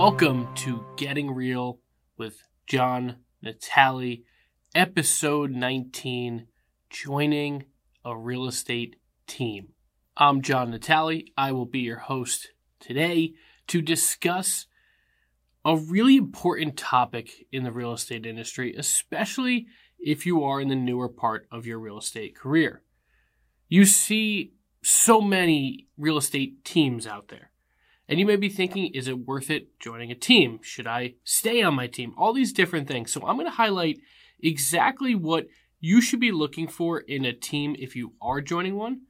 Welcome to Getting Real with John Natale, episode 19 Joining a Real Estate Team. I'm John Natale. I will be your host today to discuss a really important topic in the real estate industry, especially if you are in the newer part of your real estate career. You see so many real estate teams out there. And you may be thinking, is it worth it joining a team? Should I stay on my team? All these different things. So I'm going to highlight exactly what you should be looking for in a team if you are joining one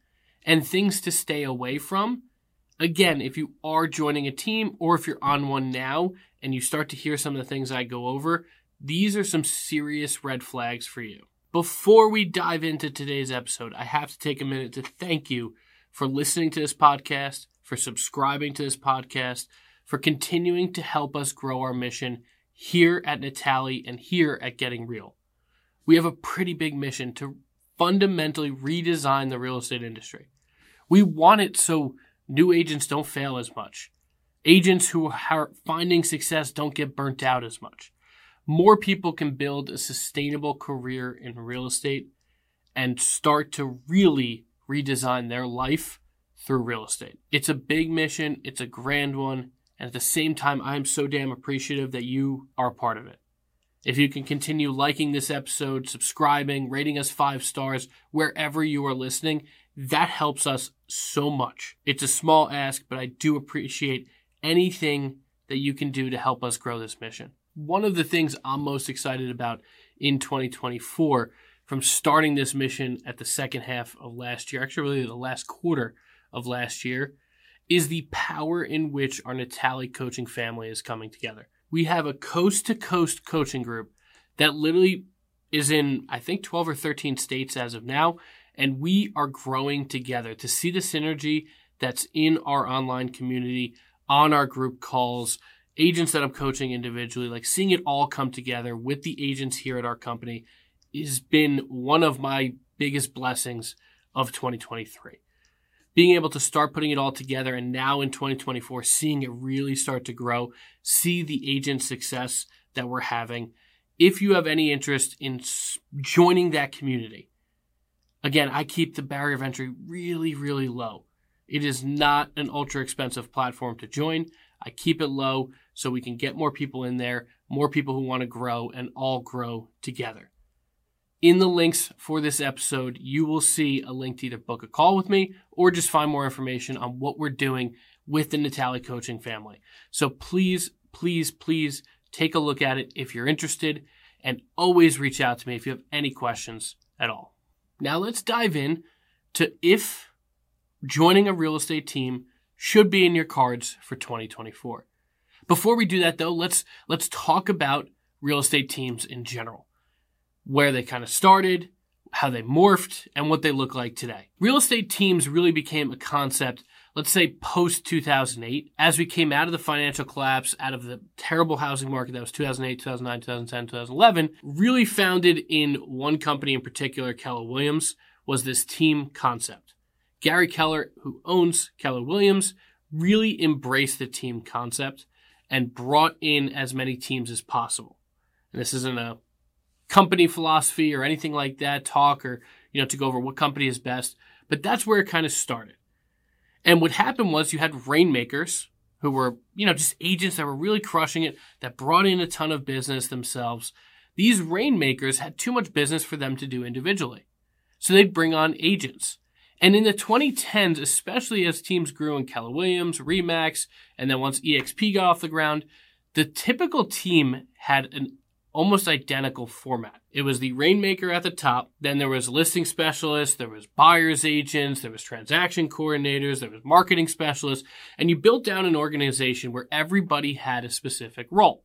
and things to stay away from. Again, if you are joining a team or if you're on one now and you start to hear some of the things I go over, these are some serious red flags for you. Before we dive into today's episode, I have to take a minute to thank you for listening to this podcast, for subscribing to this podcast, for continuing to help us grow our mission here at Natale and here at Getting Real. We have a pretty big mission to fundamentally redesign the real estate industry. We want it so new agents don't fail as much. Agents who are finding success don't get burnt out as much more people can build a sustainable career in real estate and start to really redesign their life through real estate. It's a big mission, it's a grand one, and at the same time, I'm so damn appreciative that you are part of it. If you can continue liking this episode, subscribing, rating us five stars wherever you are listening, that helps us so much. It's a small ask, but I do appreciate anything that you can do to help us grow this mission one of the things I'm most excited about in 2024 from starting this mission at the second half of last year, actually, really the last quarter of last year, is the power in which our Natale coaching family is coming together. We have a coast to coast coaching group that literally is in, I think, 12 or 13 states as of now. And we are growing together to see the synergy that's in our online community, on our group calls, agents that I'm coaching individually, like seeing it all come together with the agents here at our company has been one of my biggest blessings of 2023. Being able to start putting it all together and now in 2024, seeing it really start to grow, see the agent success that we're having. If you have any interest in joining that community, again, I keep the barrier of entry really, really low. It is not an ultra expensive platform to join. I keep it low so we can get more people in there, more people who want to grow, and all grow together. In the links for this episode, you will see a link to either book a call with me or just find more information on what we're doing with the Natale coaching family. So please, please, please take a look at it if you're interested and always reach out to me if you have any questions at all. Now let's dive in to if joining a real estate team should be in your cards for 2024. Before we do that though, let's let's talk about real estate teams in general. Where they kind of started, how they morphed, and what they look like today. Real estate teams really became a concept, let's say post 2008, as we came out of the financial collapse, out of the terrible housing market that was 2008, 2009, 2010, 2011, really founded in one company in particular, Keller Williams, was this team concept. Gary Keller, who owns Keller Williams, really embraced the team concept and brought in as many teams as possible. And this isn't a company philosophy or anything like that talk or, you know, to go over what company is best, but that's where it kind of started. And what happened was you had rainmakers who were, you know, just agents that were really crushing it, that brought in a ton of business themselves. These rainmakers had too much business for them to do individually. So they'd bring on agents. And in the 2010s, especially as teams grew in Keller Williams, Remax, and then once EXP got off the ground, the typical team had an almost identical format. It was the rainmaker at the top, then there was listing specialists, there was buyer's agents, there was transaction coordinators, there was marketing specialists, and you built down an organization where everybody had a specific role.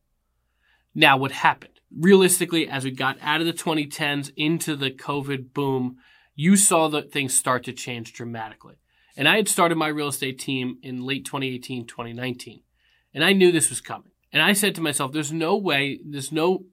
Now, what happened? Realistically, as we got out of the 2010s into the COVID boom, you saw that things start to change dramatically. And I had started my real estate team in late 2018, 2019. And I knew this was coming. And I said to myself, there's no way, there's no,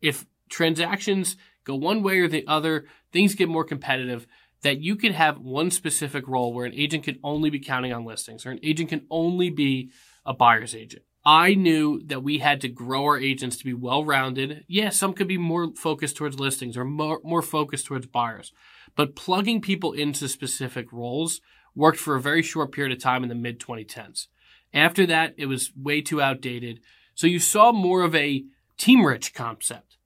if transactions go one way or the other, things get more competitive, that you can have one specific role where an agent can only be counting on listings or an agent can only be a buyer's agent. I knew that we had to grow our agents to be well rounded. Yeah, some could be more focused towards listings or more, more focused towards buyers. But plugging people into specific roles worked for a very short period of time in the mid 2010s. After that, it was way too outdated. So you saw more of a team rich concept.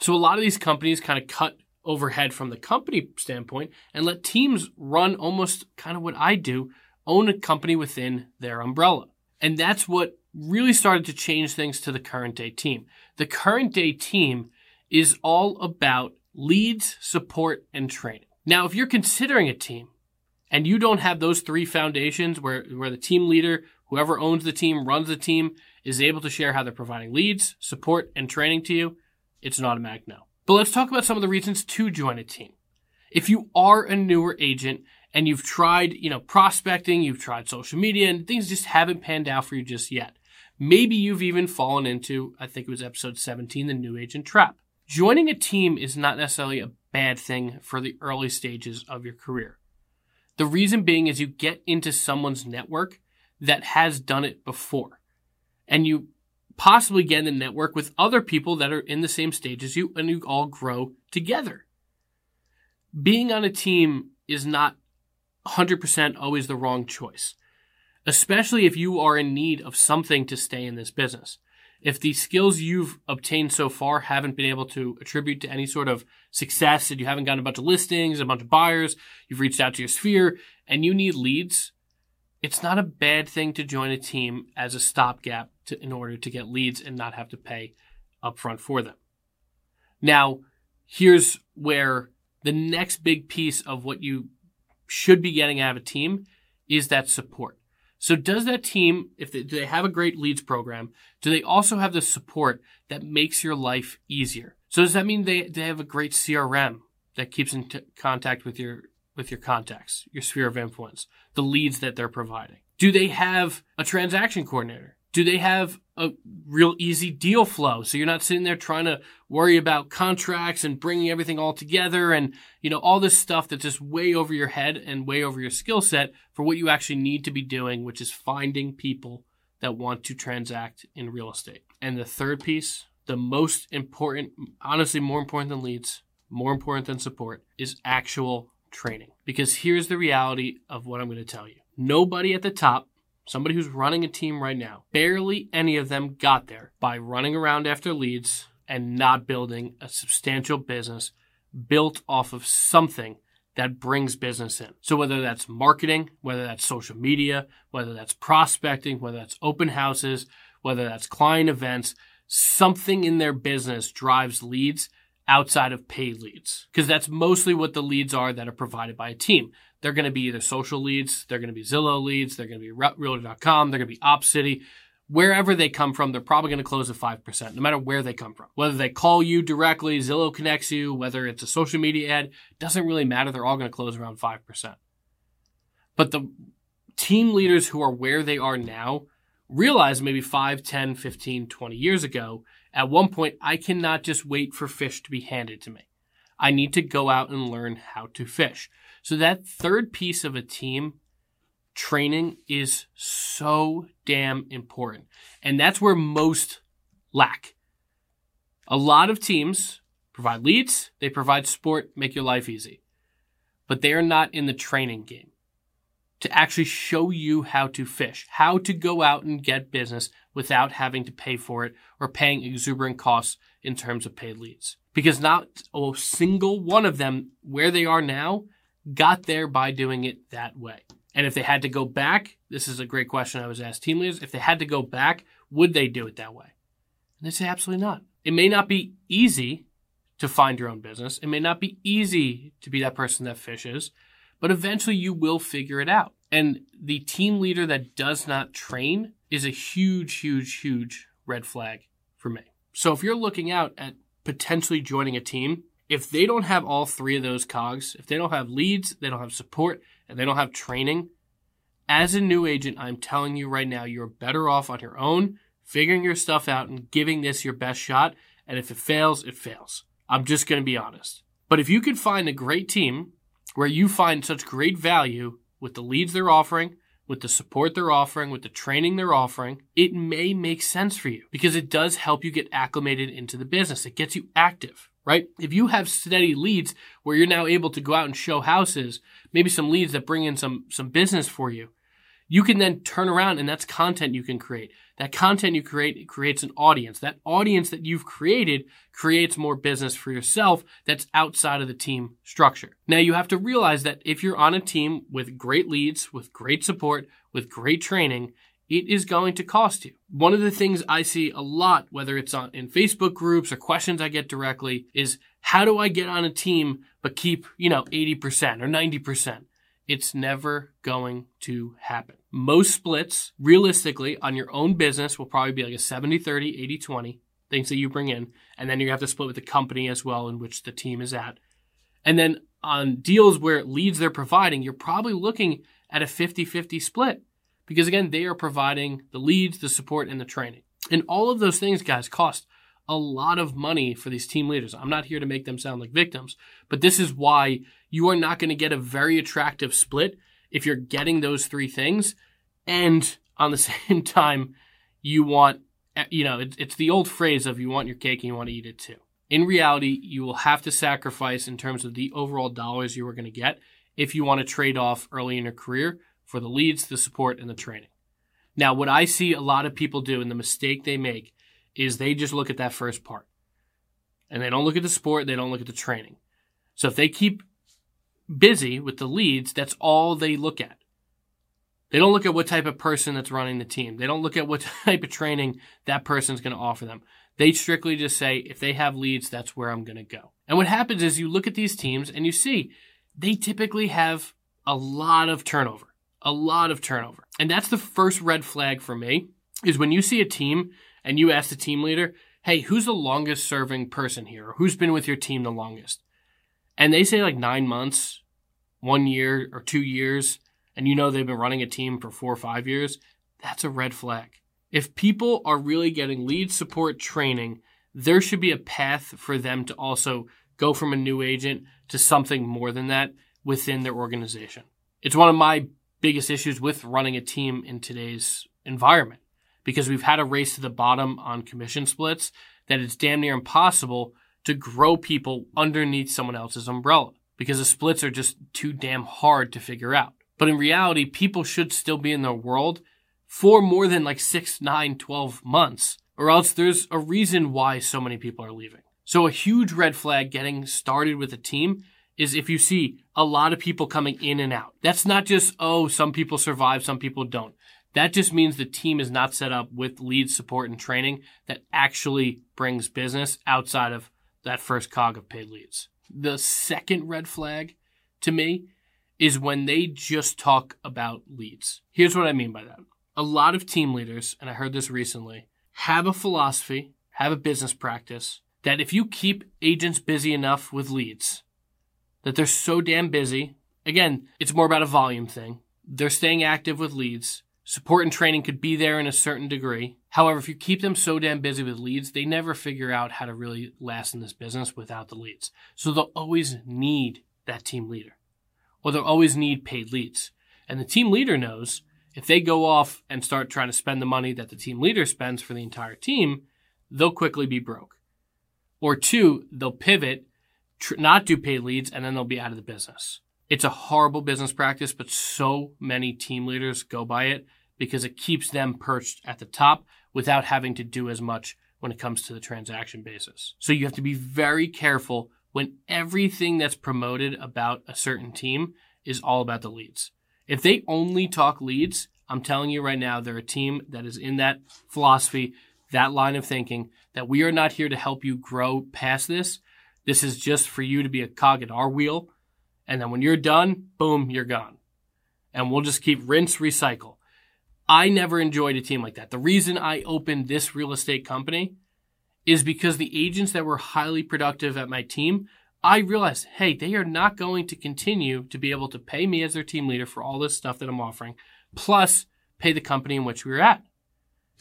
So a lot of these companies kind of cut overhead from the company standpoint and let teams run almost kind of what I do, own a company within their umbrella. And that's what really started to change things to the current day team. The current day team is all about leads, support, and training. Now, if you're considering a team and you don't have those three foundations where, where the team leader, whoever owns the team, runs the team, is able to share how they're providing leads, support, and training to you, it's an automatic no. But let's talk about some of the reasons to join a team. If you are a newer agent and you've tried, you know, prospecting, you've tried social media and things just haven't panned out for you just yet. Maybe you've even fallen into, I think it was episode 17, the new agent trap. Joining a team is not necessarily a bad thing for the early stages of your career. The reason being is you get into someone's network that has done it before. And you possibly get in the network with other people that are in the same stage as you and you all grow together. Being on a team is not 100% always the wrong choice especially if you are in need of something to stay in this business. If the skills you've obtained so far haven't been able to attribute to any sort of success and you haven't gotten a bunch of listings, a bunch of buyers, you've reached out to your sphere and you need leads, it's not a bad thing to join a team as a stopgap to, in order to get leads and not have to pay upfront for them. Now, here's where the next big piece of what you should be getting out of a team is that support. So does that team, if they, do they have a great leads program, do they also have the support that makes your life easier? So does that mean they, they have a great CRM that keeps in t- contact with your, with your contacts, your sphere of influence, the leads that they're providing? Do they have a transaction coordinator? Do they have a real easy deal flow? So you're not sitting there trying to worry about contracts and bringing everything all together and, you know, all this stuff that's just way over your head and way over your skill set for what you actually need to be doing, which is finding people that want to transact in real estate. And the third piece, the most important, honestly, more important than leads, more important than support, is actual training. Because here's the reality of what I'm going to tell you. Nobody at the top somebody who's running a team right now, barely any of them got there by running around after leads and not building a substantial business built off of something that brings business in. So whether that's marketing, whether that's social media, whether that's prospecting, whether that's open houses, whether that's client events, something in their business drives leads outside of paid leads. Because that's mostly what the leads are that are provided by a team. They're going to be either social leads, they're going to be Zillow leads, they're going to be Realtor.com, they're going to be OpCity. Wherever they come from, they're probably going to close at 5%, no matter where they come from. Whether they call you directly, Zillow connects you, whether it's a social media ad, doesn't really matter. They're all going to close around 5%. But the team leaders who are where they are now realize maybe 5, 10, 15, 20 years ago, at one point, I cannot just wait for fish to be handed to me. I need to go out and learn how to fish. So that third piece of a team training is so damn important. And that's where most lack. A lot of teams provide leads, they provide support, make your life easy. But they are not in the training game to actually show you how to fish, how to go out and get business without having to pay for it or paying exuberant costs in terms of paid leads. Because not a single one of them, where they are now, got there by doing it that way. And if they had to go back, this is a great question I was asked team leaders. If they had to go back, would they do it that way? And they say absolutely not. It may not be easy to find your own business. It may not be easy to be that person that fishes, but eventually you will figure it out. And the team leader that does not train is a huge, huge, huge red flag for me. So if you're looking out at potentially joining a team, if they don't have all three of those cogs, if they don't have leads, they don't have support, and they don't have training, as a new agent, I'm telling you right now, you're better off on your own, figuring your stuff out and giving this your best shot. And if it fails, it fails. I'm just going to be honest. But if you could find a great team where you find such great value with the leads they're offering, with the support they're offering, with the training they're offering, it may make sense for you because it does help you get acclimated into the business. It gets you active, right? If you have steady leads where you're now able to go out and show houses, maybe some leads that bring in some, some business for you, you can then turn around and that's content you can create. That content you create creates an audience. That audience that you've created creates more business for yourself that's outside of the team structure. Now you have to realize that if you're on a team with great leads, with great support, with great training, it is going to cost you. One of the things I see a lot, whether it's on in Facebook groups or questions I get directly, is how do I get on a team but keep, you know, 80% or 90%? It's never going to happen. Most splits, realistically, on your own business will probably be like a 70 30, 80 20, things that you bring in. And then you have to split with the company as well, in which the team is at. And then on deals where leads they're providing, you're probably looking at a 50 50 split because, again, they are providing the leads, the support, and the training. And all of those things, guys, cost a lot of money for these team leaders. I'm not here to make them sound like victims, but this is why you are not going to get a very attractive split if you're getting those three things. And on the same time, you want, eh, you know, it's the old phrase of you want your cake and you want to eat it too. In reality, you will have to sacrifice in terms of the overall dollars you are going to get if you want to trade off early in your career for the leads, the support, and the training. Now, what I see a lot of people do and the mistake they make is they just look at that first part. And they don't look at the sport, they don't look at the training. So if they keep busy with the leads, that's all they look at. They don't look at what type of person that's running the team. They don't look at what type of training that person's going to offer them. They strictly just say, if they have leads, that's where I'm going to go. And what happens is you look at these teams and you see they typically have a lot of turnover, a lot of turnover. And that's the first red flag for me is when you see a team and you ask the team leader, hey, who's the longest serving person here? Who's been with your team the longest? And they say like nine months, one year, or two years, and you know they've been running a team for four or five years, that's a red flag. If people are really getting lead support training, there should be a path for them to also go from a new agent to something more than that within their organization. It's one of my biggest issues with running a team in today's environment because we've had a race to the bottom on commission splits that it's damn near impossible to grow people underneath someone else's umbrella because the splits are just too damn hard to figure out. But in reality, people should still be in their world for more than like six, nine, 12 months, or else there's a reason why so many people are leaving. So a huge red flag getting started with a team is if you see a lot of people coming in and out. That's not just, oh, some people survive, some people don't. That just means the team is not set up with lead support and training that actually brings business outside of that first cog of paid leads. The second red flag to me is when they just talk about leads. Here's what I mean by that. A lot of team leaders, and I heard this recently, have a philosophy, have a business practice that if you keep agents busy enough with leads, that they're so damn busy, again, it's more about a volume thing. They're staying active with leads Support and training could be there in a certain degree. However, if you keep them so damn busy with leads, they never figure out how to really last in this business without the leads. So they'll always need that team leader, or they'll always need paid leads. And the team leader knows if they go off and start trying to spend the money that the team leader spends for the entire team, they'll quickly be broke. Or two, they'll pivot, tr- not do paid leads, and then they'll be out of the business. It's a horrible business practice, but so many team leaders go by it because it keeps them perched at the top without having to do as much when it comes to the transaction basis. So you have to be very careful when everything that's promoted about a certain team is all about the leads. If they only talk leads, I'm telling you right now, they're a team that is in that philosophy, that line of thinking, that we are not here to help you grow past this. This is just for you to be a cog in our wheel. And then when you're done, boom, you're gone. And we'll just keep rinse, recycle. I never enjoyed a team like that. The reason I opened this real estate company is because the agents that were highly productive at my team, I realized, hey, they are not going to continue to be able to pay me as their team leader for all this stuff that I'm offering, plus pay the company in which we were at.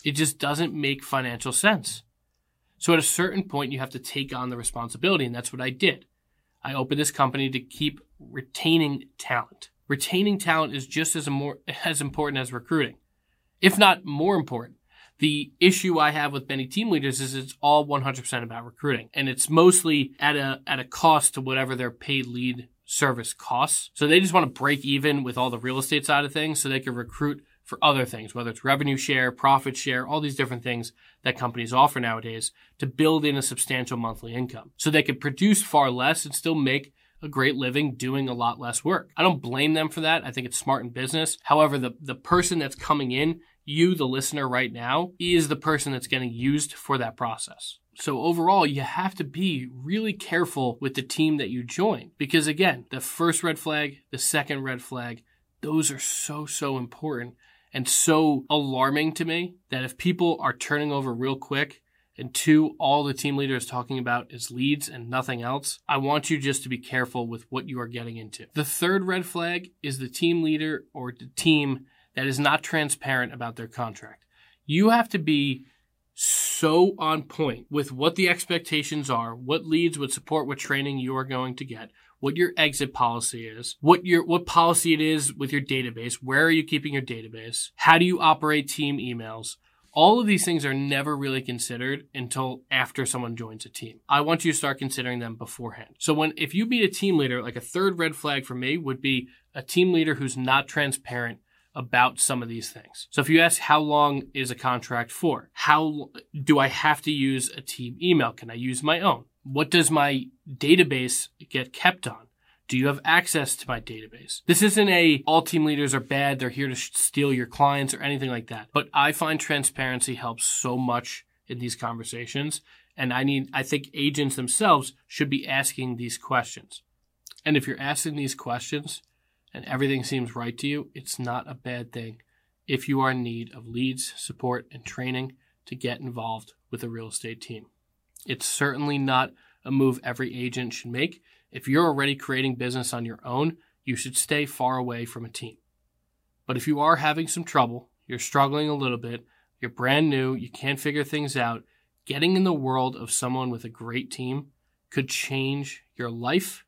It just doesn't make financial sense. So at a certain point, you have to take on the responsibility, and that's what I did. I opened this company to keep retaining talent. retaining talent is just as, more, as important as recruiting, if not more important. The issue I have with many team leaders is it's all 100% about recruiting and it's mostly at a, at a cost to whatever their paid lead service costs. So they just want to break even with all the real estate side of things so they can recruit for other things, whether it's revenue share, profit share, all these different things that companies offer nowadays to build in a substantial monthly income. So they could produce far less and still make a great living doing a lot less work. I don't blame them for that. I think it's smart in business. However, the, the person that's coming in, you, the listener right now, is the person that's getting used for that process. So overall, you have to be really careful with the team that you join because again, the first red flag, the second red flag, those are so, so important and so alarming to me that if people are turning over real quick and two, all the team leader is talking about is leads and nothing else, I want you just to be careful with what you are getting into. The third red flag is the team leader or the team that is not transparent about their contract. You have to be so on point with what the expectations are, what leads, what support, what training you are going to get, what your exit policy is, what your what policy it is with your database, where are you keeping your database, how do you operate team emails. All of these things are never really considered until after someone joins a team. I want you to start considering them beforehand. So when if you meet a team leader, like a third red flag for me would be a team leader who's not transparent about some of these things. So if you ask how long is a contract for? How do I have to use a team email? Can I use my own? What does my database get kept on? Do you have access to my database? This isn't a all team leaders are bad, they're here to steal your clients or anything like that. But I find transparency helps so much in these conversations. And I need, I think agents themselves should be asking these questions. And if you're asking these questions and everything seems right to you, it's not a bad thing if you are in need of leads, support, and training to get involved with a real estate team. It's certainly not a move every agent should make. If you're already creating business on your own, you should stay far away from a team. But if you are having some trouble, you're struggling a little bit, you're brand new, you can't figure things out, getting in the world of someone with a great team could change your life,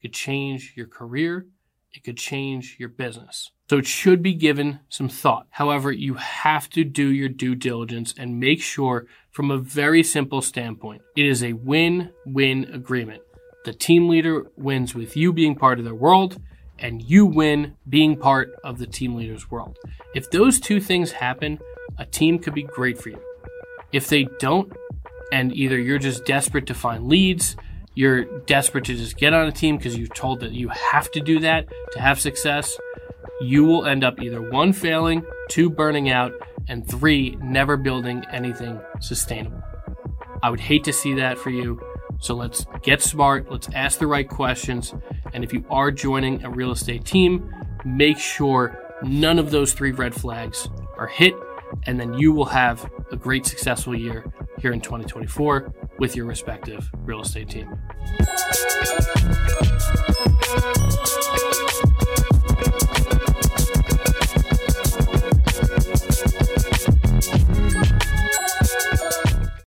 could change your career, it could change your business. So it should be given some thought. However, you have to do your due diligence and make sure from a very simple standpoint, it is a win-win agreement. The team leader wins with you being part of their world and you win being part of the team leader's world. If those two things happen, a team could be great for you. If they don't, and either you're just desperate to find leads, you're desperate to just get on a team because you're told that you have to do that to have success, you will end up either one, failing, two, burning out, and three, never building anything sustainable. I would hate to see that for you. So let's get smart, let's ask the right questions, and if you are joining a real estate team, make sure none of those three red flags are hit, and then you will have a great successful year here in 2024 with your respective real estate team. Música